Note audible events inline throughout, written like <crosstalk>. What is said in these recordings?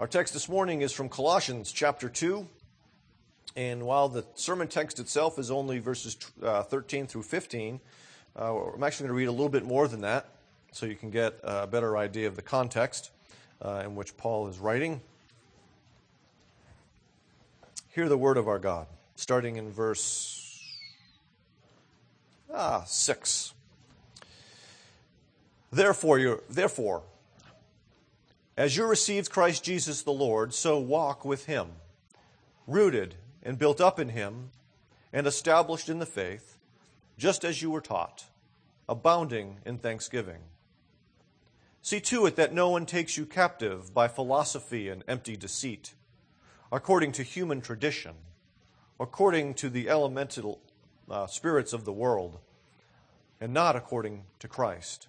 Our text this morning is from Colossians chapter 2. And while the sermon text itself is only verses uh, 13 through 15, uh, I'm actually going to read a little bit more than that so you can get a better idea of the context uh, in which Paul is writing. Hear the word of our God, starting in verse ah, 6. Therefore, you therefore, as you received Christ Jesus the Lord, so walk with him, rooted and built up in him, and established in the faith, just as you were taught, abounding in thanksgiving. See to it that no one takes you captive by philosophy and empty deceit, according to human tradition, according to the elemental uh, spirits of the world, and not according to Christ.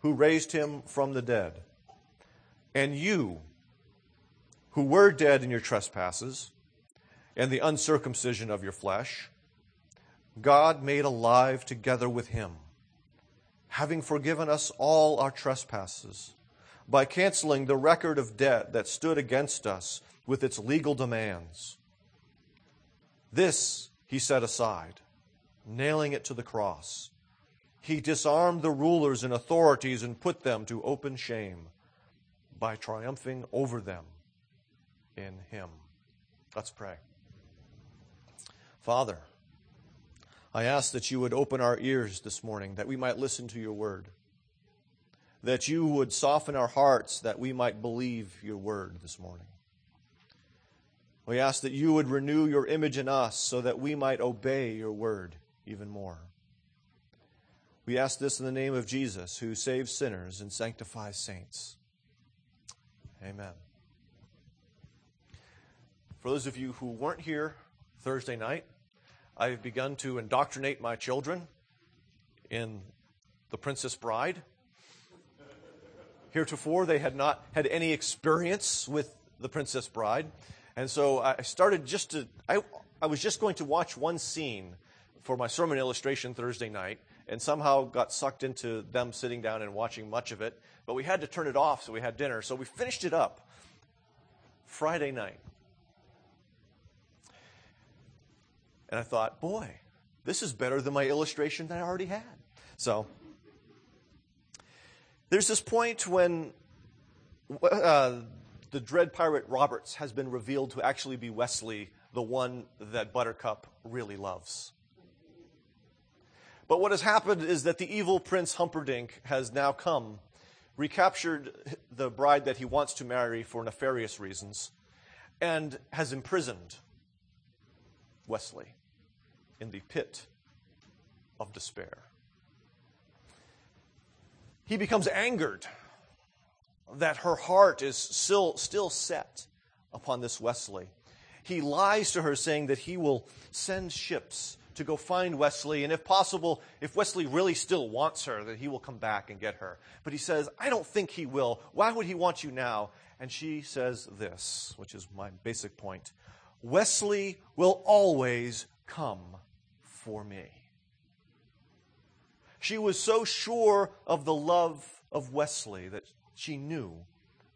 who raised him from the dead. And you, who were dead in your trespasses, and the uncircumcision of your flesh, God made alive together with him, having forgiven us all our trespasses, by canceling the record of debt that stood against us with its legal demands. This he set aside, nailing it to the cross. He disarmed the rulers and authorities and put them to open shame by triumphing over them in him. Let's pray. Father, I ask that you would open our ears this morning that we might listen to your word, that you would soften our hearts that we might believe your word this morning. We ask that you would renew your image in us so that we might obey your word even more. We ask this in the name of Jesus, who saves sinners and sanctifies saints. Amen. For those of you who weren't here Thursday night, I've begun to indoctrinate my children in The Princess Bride. Heretofore, they had not had any experience with The Princess Bride. And so I started just to, I, I was just going to watch one scene for my sermon illustration Thursday night and somehow got sucked into them sitting down and watching much of it. But we had to turn it off, so we had dinner. So we finished it up Friday night. And I thought, boy, this is better than my illustration that I already had. So there's this point when uh, the dread pirate Roberts has been revealed to actually be Wesley, the one that Buttercup really loves. But what has happened is that the evil Prince Humperdinck has now come, recaptured the bride that he wants to marry for nefarious reasons, and has imprisoned Wesley in the pit of despair. He becomes angered that her heart is still, still set upon this Wesley. He lies to her, saying that he will send ships to go find Wesley, and if possible, if Wesley really still wants her, that he will come back and get her. But he says, I don't think he will. Why would he want you now? And she says this, which is my basic point Wesley will always come for me. She was so sure of the love of Wesley that she knew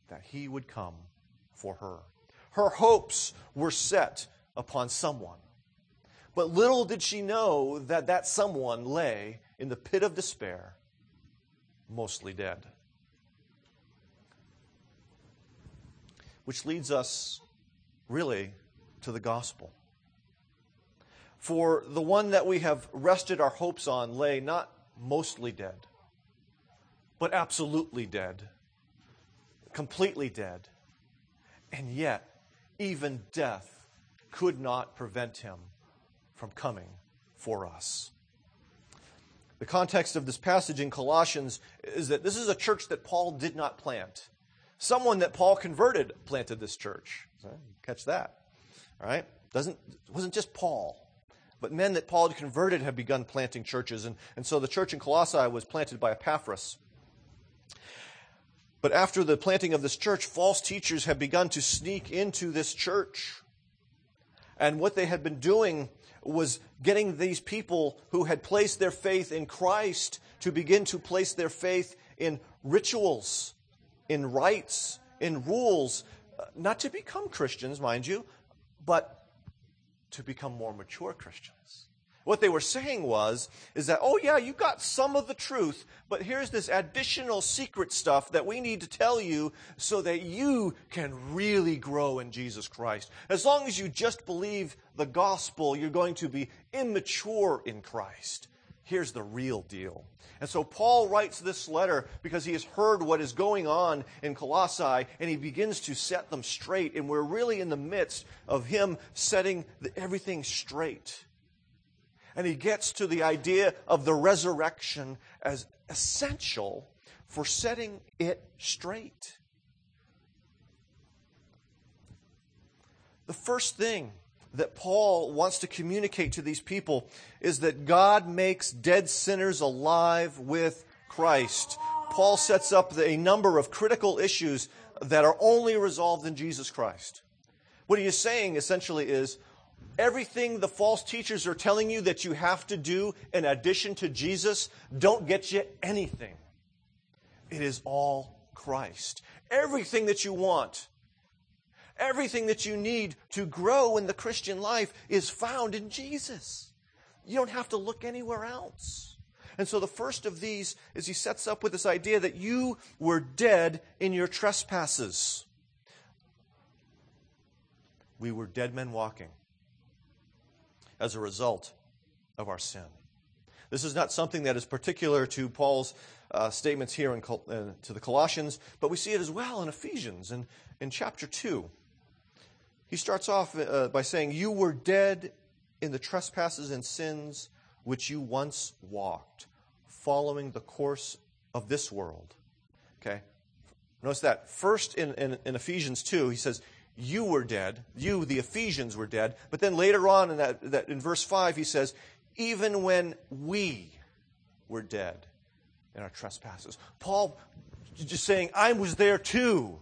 that he would come for her. Her hopes were set upon someone. But little did she know that that someone lay in the pit of despair, mostly dead. Which leads us really to the gospel. For the one that we have rested our hopes on lay not mostly dead, but absolutely dead, completely dead. And yet, even death could not prevent him from coming for us. The context of this passage in Colossians is that this is a church that Paul did not plant. Someone that Paul converted planted this church. Catch that. All right? Doesn't, it wasn't just Paul. But men that Paul had converted had begun planting churches. And, and so the church in Colossae was planted by Epaphras. But after the planting of this church, false teachers had begun to sneak into this church. And what they had been doing was getting these people who had placed their faith in Christ to begin to place their faith in rituals, in rites, in rules, uh, not to become Christians, mind you, but to become more mature Christians. What they were saying was, is that, oh yeah, you got some of the truth, but here's this additional secret stuff that we need to tell you so that you can really grow in Jesus Christ. As long as you just believe the gospel, you're going to be immature in Christ. Here's the real deal. And so Paul writes this letter because he has heard what is going on in Colossae and he begins to set them straight. And we're really in the midst of him setting everything straight. And he gets to the idea of the resurrection as essential for setting it straight. The first thing that Paul wants to communicate to these people is that God makes dead sinners alive with Christ. Paul sets up a number of critical issues that are only resolved in Jesus Christ. What he is saying essentially is everything the false teachers are telling you that you have to do in addition to Jesus don't get you anything. It is all Christ. Everything that you want Everything that you need to grow in the Christian life is found in Jesus. You don't have to look anywhere else. And so the first of these is he sets up with this idea that you were dead in your trespasses. We were dead men walking as a result of our sin. This is not something that is particular to Paul's uh, statements here in, uh, to the Colossians, but we see it as well in Ephesians in, in chapter 2. He starts off uh, by saying, You were dead in the trespasses and sins which you once walked, following the course of this world. Okay? Notice that. First in, in, in, Ephesians 2, he says, You were dead. You, the Ephesians, were dead. But then later on in, that, that, in verse 5, he says, Even when we were dead in our trespasses. Paul just saying, I was there too.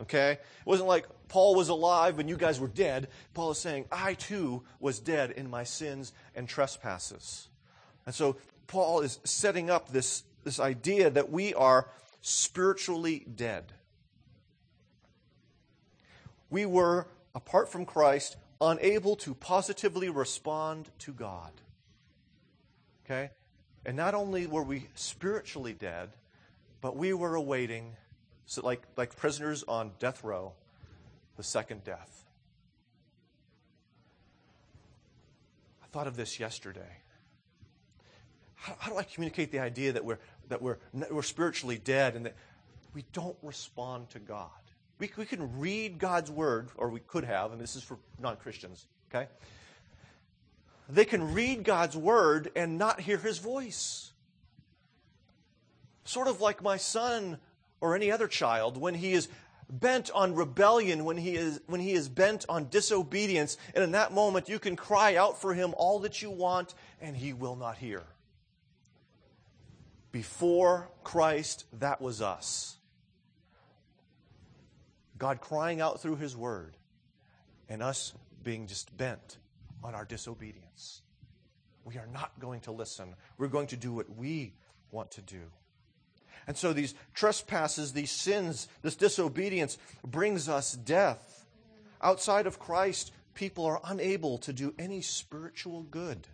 Okay? It wasn't like Paul was alive and you guys were dead. Paul is saying, I too was dead in my sins and trespasses. And so Paul is setting up this, this idea that we are spiritually dead. We were, apart from Christ, unable to positively respond to God. Okay? And not only were we spiritually dead, but we were awaiting so like, like prisoners on death row, the second death. I thought of this yesterday. How, how do I communicate the idea that we're, that we're, we're spiritually dead and that we don't respond to God? We, we can read God's word, or we could have, and this is for non Christians, okay? They can read God's word and not hear his voice. Sort of like my son or any other child when he is bent on rebellion, when he is, when he is bent on disobedience, and in that moment you can cry out for him all that you want and he will not hear. Before Christ, that was us. God crying out through his word and us being just bent on our disobedience. We are not going to listen. We're going to do what we want to do. And so these trespasses, these sins, this disobedience brings us death. Outside of Christ, people are unable to do any spiritual good.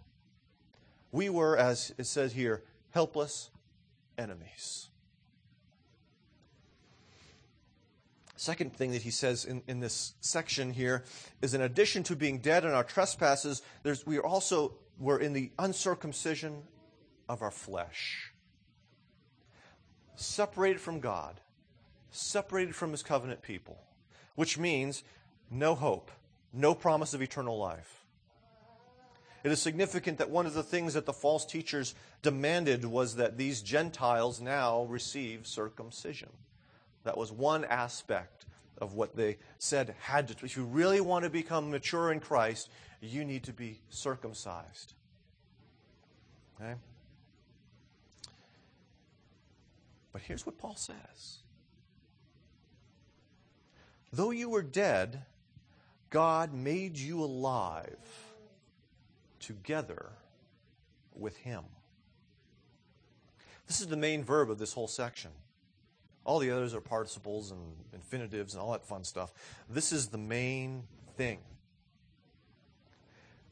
We were, as it says here, helpless enemies. Second thing that he says in, in this section here is in addition to being dead in our trespasses, we are also were in the uncircumcision of our flesh separated from God, separated from his covenant people, which means no hope, no promise of eternal life. It is significant that one of the things that the false teachers demanded was that these Gentiles now receive circumcision. That was one aspect of what they said had to. If you really want to become mature in Christ, you need to be circumcised. Okay? But here's what Paul says Though you were dead, God made you alive together with Him. This is the main verb of this whole section. All the others are participles and infinitives and all that fun stuff. This is the main thing.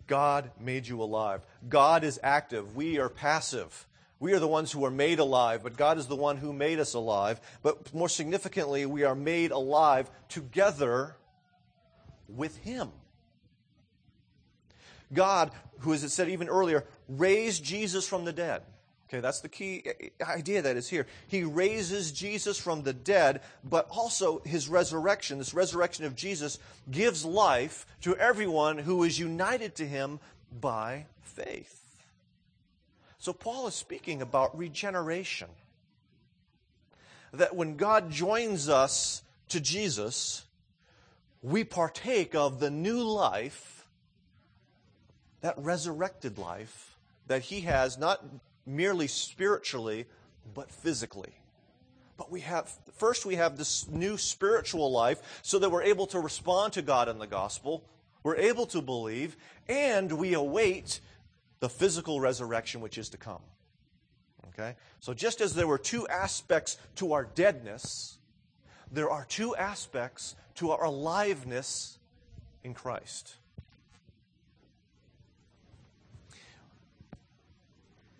God made you alive. God is active. We are passive. We are the ones who are made alive, but God is the one who made us alive. But more significantly, we are made alive together with Him. God, who, as it said even earlier, raised Jesus from the dead. Okay, that's the key eh, eh, idea that is here. He raises Jesus from the dead, but also his resurrection, this resurrection of Jesus, gives life to everyone who is united to him by faith. So Paul is speaking about regeneration. That when God joins us to Jesus, we partake of the new life, that resurrected life that he has, not merely spiritually, but physically. But we have, first, we have this new spiritual life so that we're able to respond to God in the gospel, we're able to believe, and we await the physical resurrection which is to come. Okay? So just as there were two aspects to our deadness, there are two aspects to our aliveness in Christ.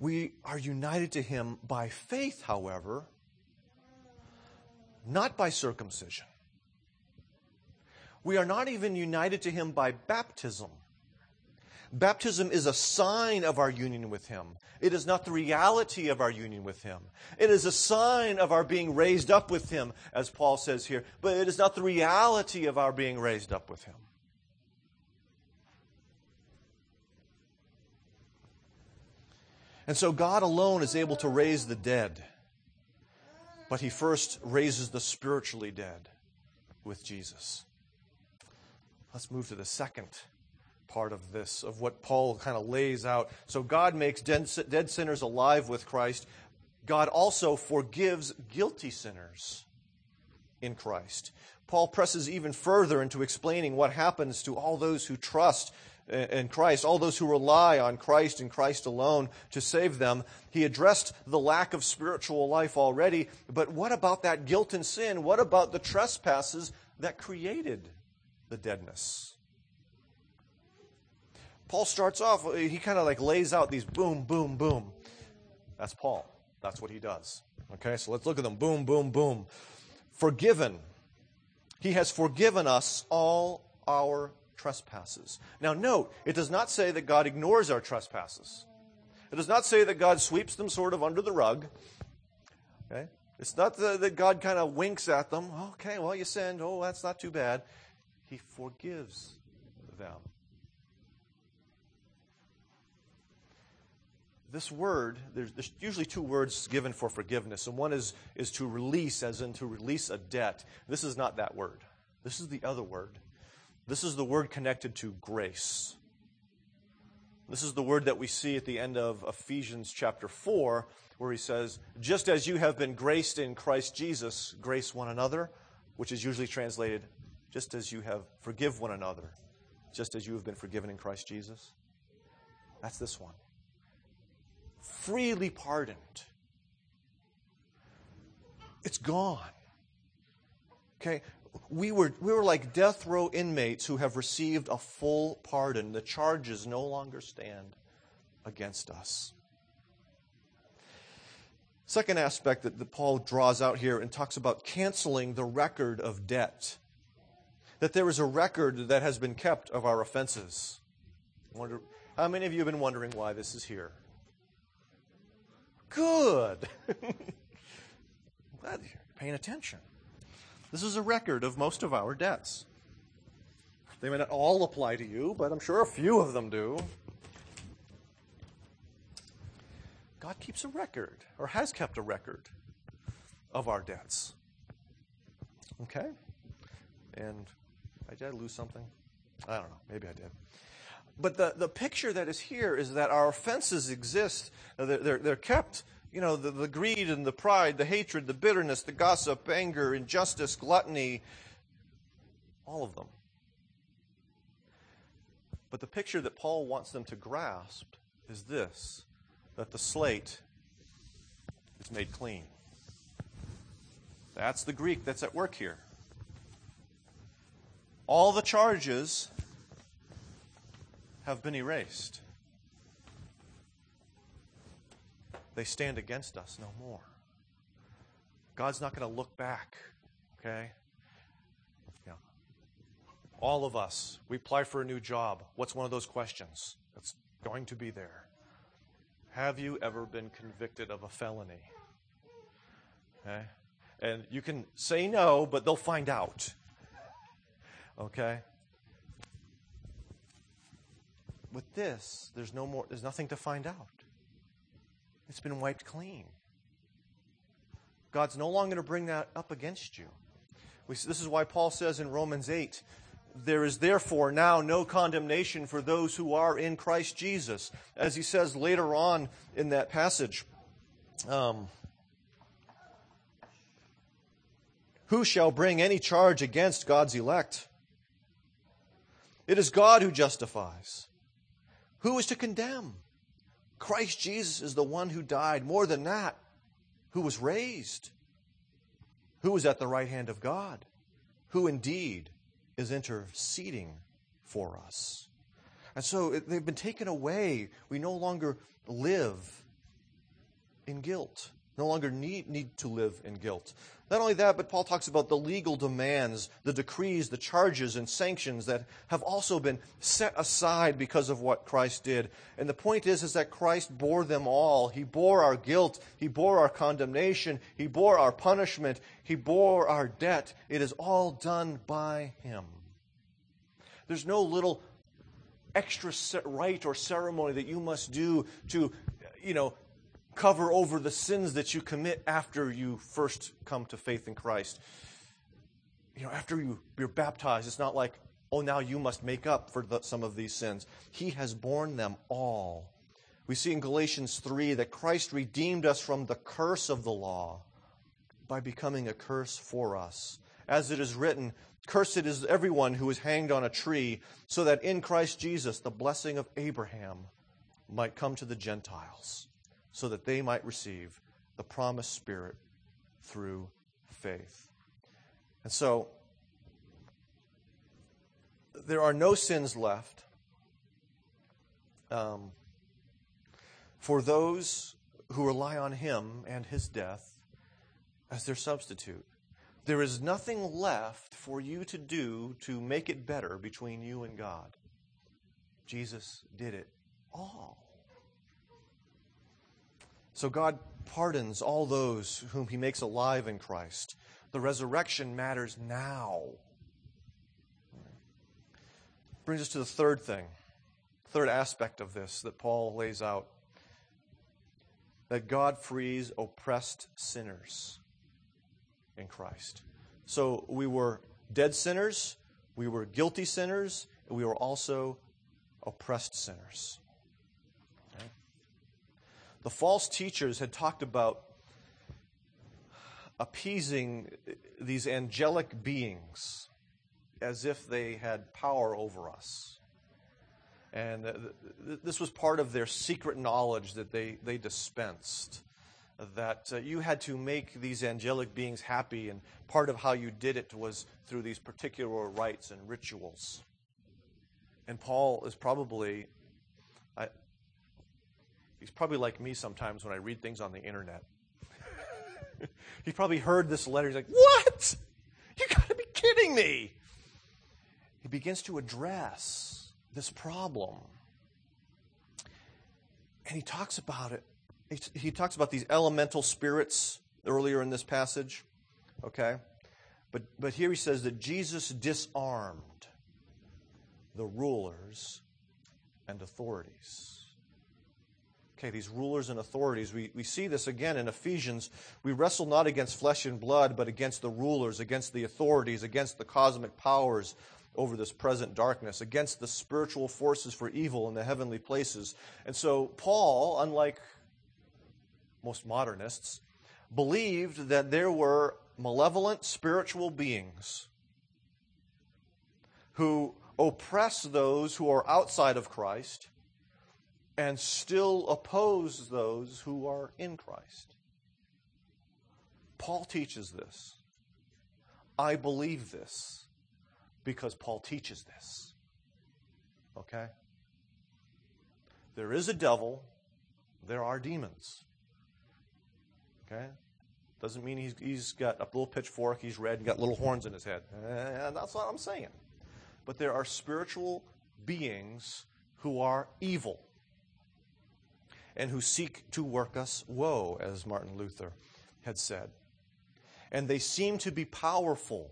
We are united to him by faith, however, not by circumcision. We are not even united to him by baptism. Baptism is a sign of our union with Him. It is not the reality of our union with Him. It is a sign of our being raised up with Him, as Paul says here, but it is not the reality of our being raised up with Him. And so God alone is able to raise the dead, but He first raises the spiritually dead with Jesus. Let's move to the second part of this, of what Paul kind of lays out. So God makes dead, sinners alive with Christ. God also forgives guilty sinners in Christ. Paul presses even further into explaining what happens to all those who trust in Christ, all those who rely on Christ and Christ alone to save them. He addressed the lack of spiritual life already, but what about that guilt and sin? What about the trespasses that created the deadness? Paul starts off, he kind of like lays out these boom, boom, boom. That's Paul. That's what he does. Okay, so let's look at them. Boom, boom, boom. Forgiven. He has forgiven us all our trespasses. Now, note, it does not say that God ignores our trespasses. It does not say that God sweeps them sort of under the rug. Okay? It's not that God kind of winks at them. Okay, well, you sinned. Oh, that's not too bad. He forgives them. this word, there's, there's, usually two words given for forgiveness, and one is, is to release, as in to release a debt. This is not that word. This is the other word. This is the word connected to grace. This is the word that we see at the end of Ephesians chapter 4, where he says, Just as you have been graced in Christ Jesus, grace one another, which is usually translated, just as you have forgive one another, just as you have been forgiven in Christ Jesus. That's this one freely pardoned. It's gone. Okay? We were, we were like death row inmates who have received a full pardon. The charges no longer stand against us. Second aspect that, that Paul draws out here and talks about canceling the record of debt. That there is a record that has been kept of our offenses. Wonder, how many of you have been wondering why this is here? Good. I'm <laughs> glad you're paying attention. This is a record of most of our debts. They may not all apply to you, but I'm sure a few of them do. God keeps a record, or has kept a record, of our debts. Okay? And did I lose something? I don't know. Maybe I did. But the, the picture that is here is that our offenses exist. They're, they're, they're kept, you know, the, the greed and the pride, the hatred, the bitterness, the gossip, anger, injustice, gluttony, all of them. But the picture that Paul wants them to grasp is this that the slate is made clean. That's the Greek that's at work here. All the charges have been erased. They stand against us no more. God's not going to look back, okay? Yeah. All of us, we apply for a new job. What's one of those questions that's going to be there? Have you ever been convicted of a felony? Okay? And you can say no, but they'll find out. Okay? With this, there's no more there's nothing to find out. It's been wiped clean. God's no longer going to bring that up against you. We, this is why Paul says in Romans 8, there is therefore now no condemnation for those who are in Christ Jesus. As he says later on in that passage, um, who shall bring any charge against God's elect? It is God who justifies. Who is to condemn? Christ Jesus is the one who died. More than that, who was raised, who is at the right hand of God, who indeed is interceding for us. And so they've been taken away. We no longer live in guilt, no longer need, need to live in guilt. Not only that, but Paul talks about the legal demands, the decrees, the charges, and sanctions that have also been set aside because of what Christ did. And the point is, is that Christ bore them all. He bore our guilt. He bore our condemnation. He bore our punishment. He bore our debt. It is all done by Him. There's no little extra rite or ceremony that you must do to, you know, cover over the sins that you commit after you first come to faith in Christ. You know, after you, you're baptized, it's not like, oh, now you must make up for the, some of these sins. He has borne them all. We see in Galatians 3 that Christ redeemed us from the curse of the law by becoming a curse for us. As it is written, Cursed is everyone who is hanged on a tree, so that in Christ Jesus the blessing of Abraham might come to the Gentiles so that they might receive the promised Spirit through faith. And so, there are no sins left um, for those who rely on Him and His death as their substitute. There is nothing left for you to do to make it better between you and God. Jesus did it all. So God pardons all those whom he makes alive in Christ. The resurrection matters now. Brings us to the third thing, third aspect of this that Paul lays out that God frees oppressed sinners in Christ. So we were dead sinners, we were guilty sinners, and we were also oppressed sinners. The false teachers had talked about appeasing these angelic beings as if they had power over us. And this was part of their secret knowledge that they, they dispensed. That uh, you had to make these angelic beings happy, and part of how you did it was through these particular rites and rituals. And Paul is probably He's probably like me sometimes when I read things on the internet. <laughs> He's probably heard this letter. He's like, What? You got to be kidding me. He begins to address this problem. And he talks about it. He talks about these elemental spirits earlier in this passage. Okay? But, but here he says that Jesus disarmed the rulers and authorities. Okay, these rulers and authorities. We, we see this again in Ephesians. We wrestle not against flesh and blood, but against the rulers, against the authorities, against the cosmic powers over this present darkness, against the spiritual forces for evil in the heavenly places. And so, Paul, unlike most modernists, believed that there were malevolent spiritual beings who oppress those who are outside of Christ and still oppose those who are in Christ. Paul teaches this. I believe this because Paul teaches this. Okay? There is a devil, there are demons. Okay? Doesn't mean he's, he's got a little pitchfork, he's red, and got little horns in his head. And that's what I'm saying. But there are spiritual beings who are evil and who seek to work us woe, as Martin Luther had said. And they seem to be powerful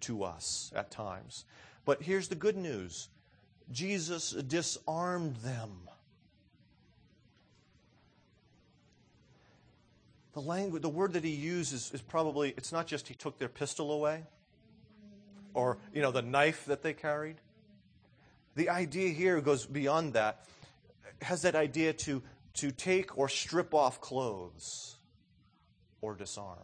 to us at times. But here's the good news Jesus disarmed them. The language, the word that he uses is probably, it's not just he took their pistol away or, you know, the knife that they carried. The idea here goes beyond that has that idea to, to take or strip off clothes or disarm.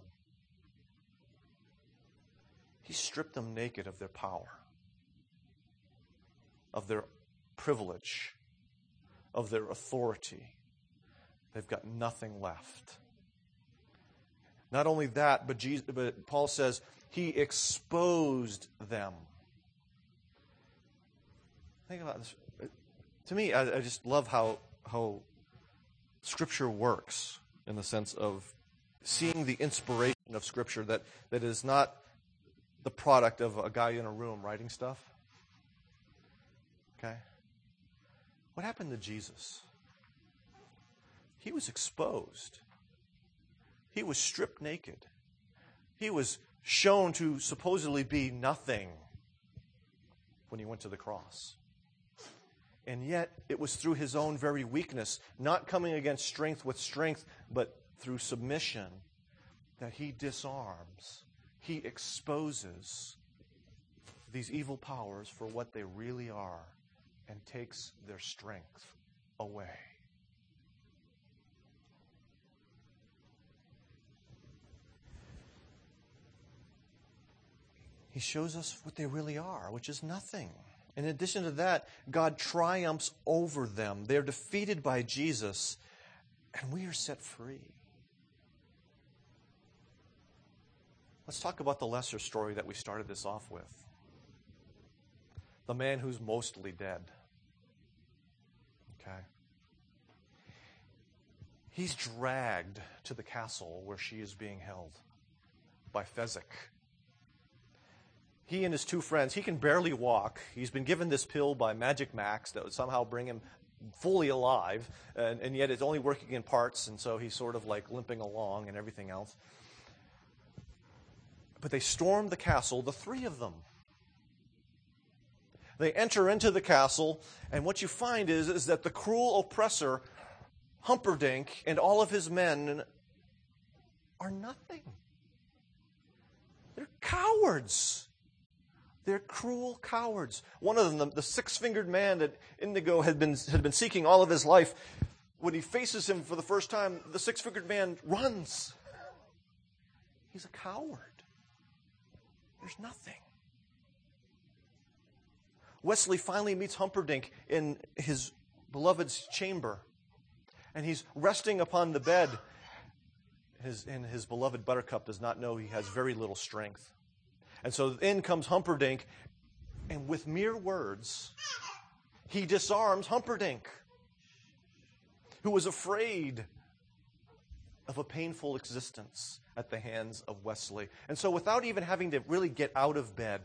He stripped them naked of their power, of their privilege, of their authority. They've got nothing left. Not only that, but, Jesus, but Paul says he exposed them. Think about this to me, I, I just love how how Scripture works in the sense of seeing the inspiration of Scripture that, that is not the product of a guy in a room writing stuff. Okay? What happened to Jesus? He was exposed. He was stripped naked. He was shown to supposedly be nothing when he went to the cross. And yet, it was through his own very weakness, not coming against strength with strength, but through submission, that he disarms, he exposes these evil powers for what they really are and takes their strength away. He shows us what they really are, which is nothing. In addition to that, God triumphs over them. They're defeated by Jesus, and we are set free. Let's talk about the lesser story that we started this off with the man who's mostly dead. Okay? He's dragged to the castle where she is being held by Fezzik he and his two friends, he can barely walk. He's been given this pill by Magic Max that would somehow bring him fully alive, and, and yet it's only working in parts, and so he's sort of like limping along and everything else. But they storm the castle, the three of them. They enter into the castle, and what you find is, is that the cruel oppressor, Humperdinck, and all of his men are nothing. They're cowards. They're cruel cowards. One of them, the, the six fingered man that Indigo had been, had been seeking all of his life, when he faces him for the first time, the six fingered man runs. He's a coward. There's nothing. Wesley finally meets Humperdinck in his beloved's chamber, and he's resting upon the bed. His, and his beloved Buttercup does not know he has very little strength. And so in comes Humperdinck, and with mere words, he disarms Humperdinck, who was afraid of a painful existence at the hands of Wesley. And so, without even having to really get out of bed,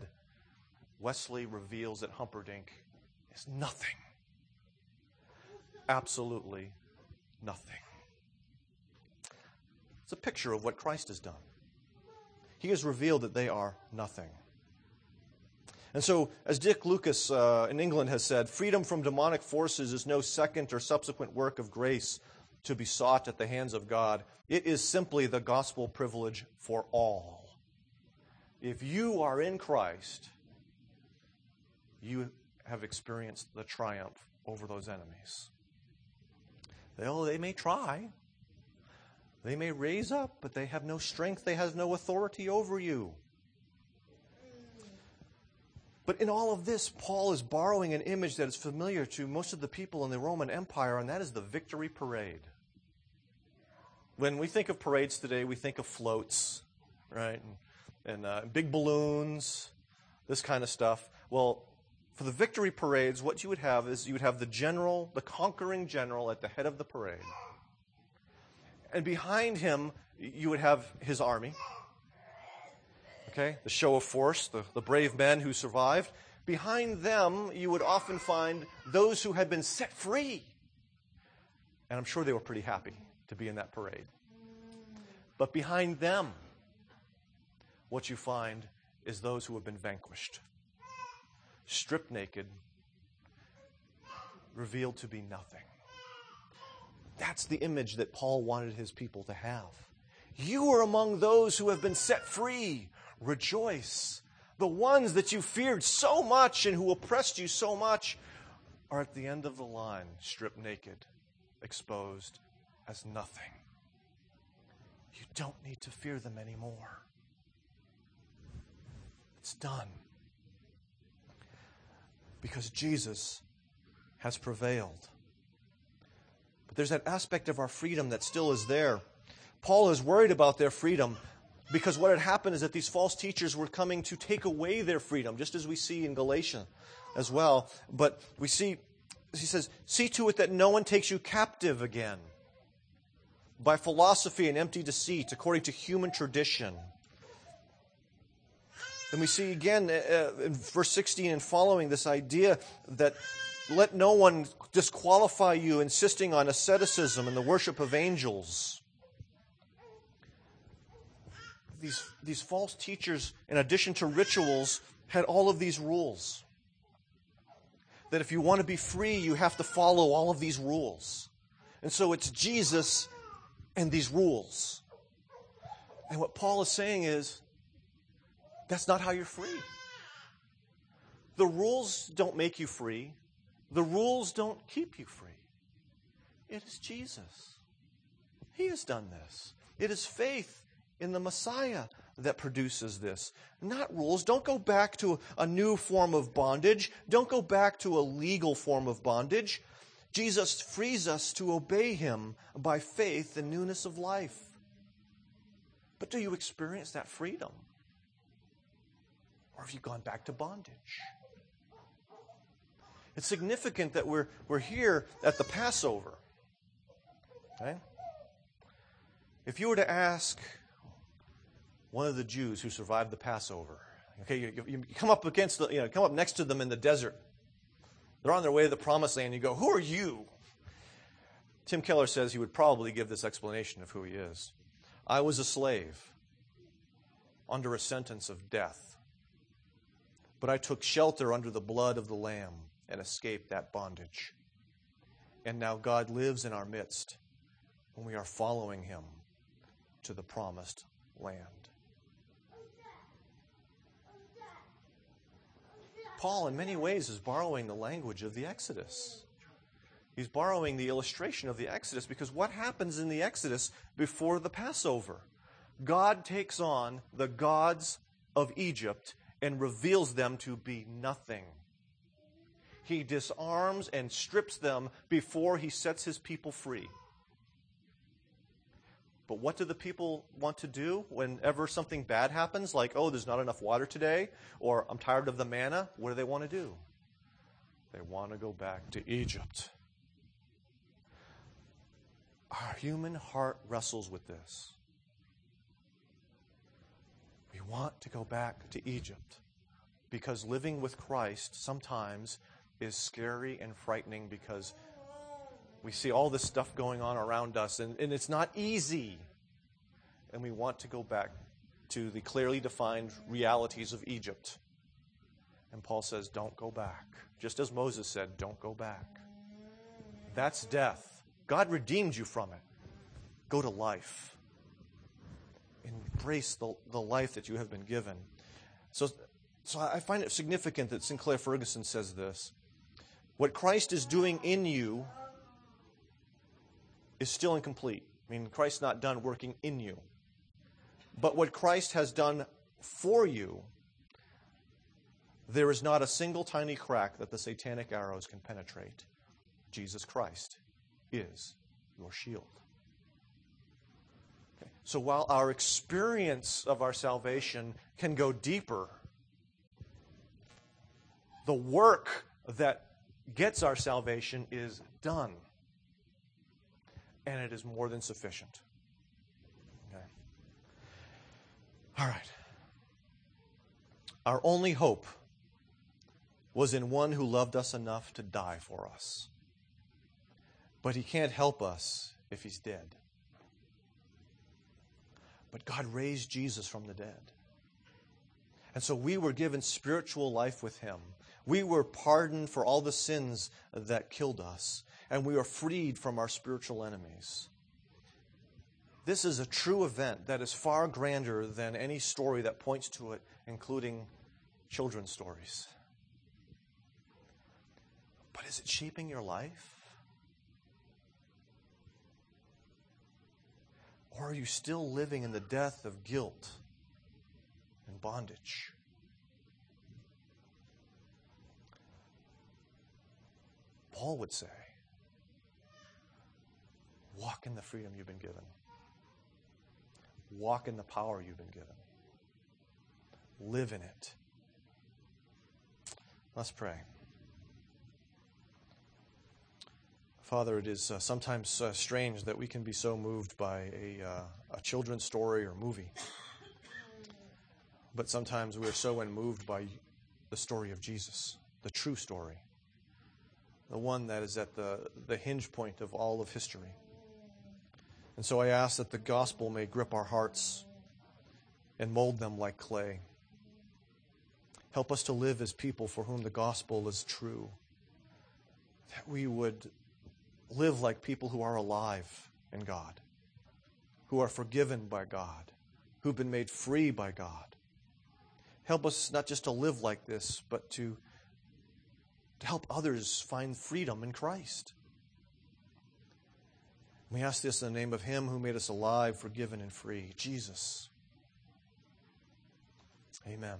Wesley reveals that Humperdinck is nothing. Absolutely nothing. It's a picture of what Christ has done. He has revealed that they are nothing. And so, as Dick Lucas uh, in England has said, freedom from demonic forces is no second or subsequent work of grace to be sought at the hands of God. It is simply the gospel privilege for all. If you are in Christ, you have experienced the triumph over those enemies. Well, they may try. They may raise up, but they have no strength. They have no authority over you. But in all of this, Paul is borrowing an image that is familiar to most of the people in the Roman Empire, and that is the victory parade. When we think of parades today, we think of floats, right? And, and uh, big balloons, this kind of stuff. Well, for the victory parades, what you would have is you would have the general, the conquering general at the head of the parade. And behind him, you would have his army. Okay? The show of force, the, the brave men who survived. Behind them, you would often find those who had been set free. And I'm sure they were pretty happy to be in that parade. But behind them, what you find is those who have been vanquished stripped naked, revealed to be nothing. That's the image that Paul wanted his people to have. You are among those who have been set free. Rejoice. The ones that you feared so much and who oppressed you so much are at the end of the line, stripped naked, exposed as nothing. You don't need to fear them anymore. It's done because Jesus has prevailed. There's that aspect of our freedom that still is there. Paul is worried about their freedom because what had happened is that these false teachers were coming to take away their freedom, just as we see in Galatia as well. But we see, he says, see to it that no one takes you captive again by philosophy and empty deceit, according to human tradition and we see again uh, uh, in verse 16 and following this idea that let no one disqualify you, insisting on asceticism and the worship of angels. These, these false teachers, in addition to rituals, had all of these rules. That if you want to be free, you have to follow all of these rules. And so it's Jesus and these rules. And what Paul is saying is that's not how you're free. The rules don't make you free. The rules don't keep you free. It is Jesus. He has done this. It is faith in the Messiah that produces this, not rules. Don't go back to a new form of bondage. Don't go back to a legal form of bondage. Jesus frees us to obey him by faith and newness of life. But do you experience that freedom? Or have you gone back to bondage? It's significant that we're, we're here at the Passover. Okay? If you were to ask one of the Jews who survived the Passover, okay, you, you come up against the, you know, come up next to them in the desert. They're on their way to the promised land. You go, Who are you? Tim Keller says he would probably give this explanation of who he is. I was a slave under a sentence of death but I took shelter under the blood of the Lamb and escape that bondage. And now God lives in our midst when we are following Him to the promised land. Paul, in many ways, is borrowing the language of the Exodus. He's borrowing the illustration of the Exodus because what happens in the Exodus before the Passover? God takes on the gods of Egypt and reveals them to be nothing. He disarms and strips them before he sets his people free. But what do the people want to do whenever something bad happens, like, oh, there's not enough water today, or I'm tired of the manna? What do they want to do? They want to go back to Egypt. Our human heart wrestles with this We want to go back to Egypt because living with Christ sometimes is scary and frightening because we see all this stuff going on around us and, and it's not easy. And we want to go back to the clearly defined realities of Egypt. And Paul says, Don't go back. Just as Moses said, Don't go back. That's death. God redeemed you from it. Go to life. Embrace the, the life that you have been given. So, so I find it significant that Sinclair Ferguson says this. What Christ is doing in you is still incomplete. I mean, Christ's not done working in you. But what Christ has done for you, there is not a single tiny crack that the satanic arrows can penetrate. Jesus Christ is your shield. Okay. So while our experience of our salvation can go deeper, the work that gets our salvation is done. And it is more than sufficient. Okay. All right. Our only hope was in one who loved us enough to die for us. But he can't help us if he's dead. But God raised Jesus from the dead. And so we were given spiritual life with him. We were pardoned for all the sins that killed us, and we are freed from our spiritual enemies. This is a true event that is far grander than any story that points to it, including children's stories. But is it shaping your life? Or are you still living in the death of guilt and bondage? Paul would say, walk in the freedom you've been given. Walk in the power you've been given. Live in it. Let's pray. Father, it is uh, sometimes uh, strange that we can be so moved by a, uh, a children's story or movie. But sometimes we are so unmoved by the story of Jesus, the true story, the one that is at the, the hinge point of all of history. And so I ask that the gospel may grip our hearts and mold them like clay. Help us to live as people for whom the gospel is true. That we would live like people who are alive in God, who are forgiven by God, who've been made free by God. Help us not just to live like this, but to, to help others find freedom in Christ. We ask this in the name of Him who made us alive, forgiven, and free, Jesus. Amen.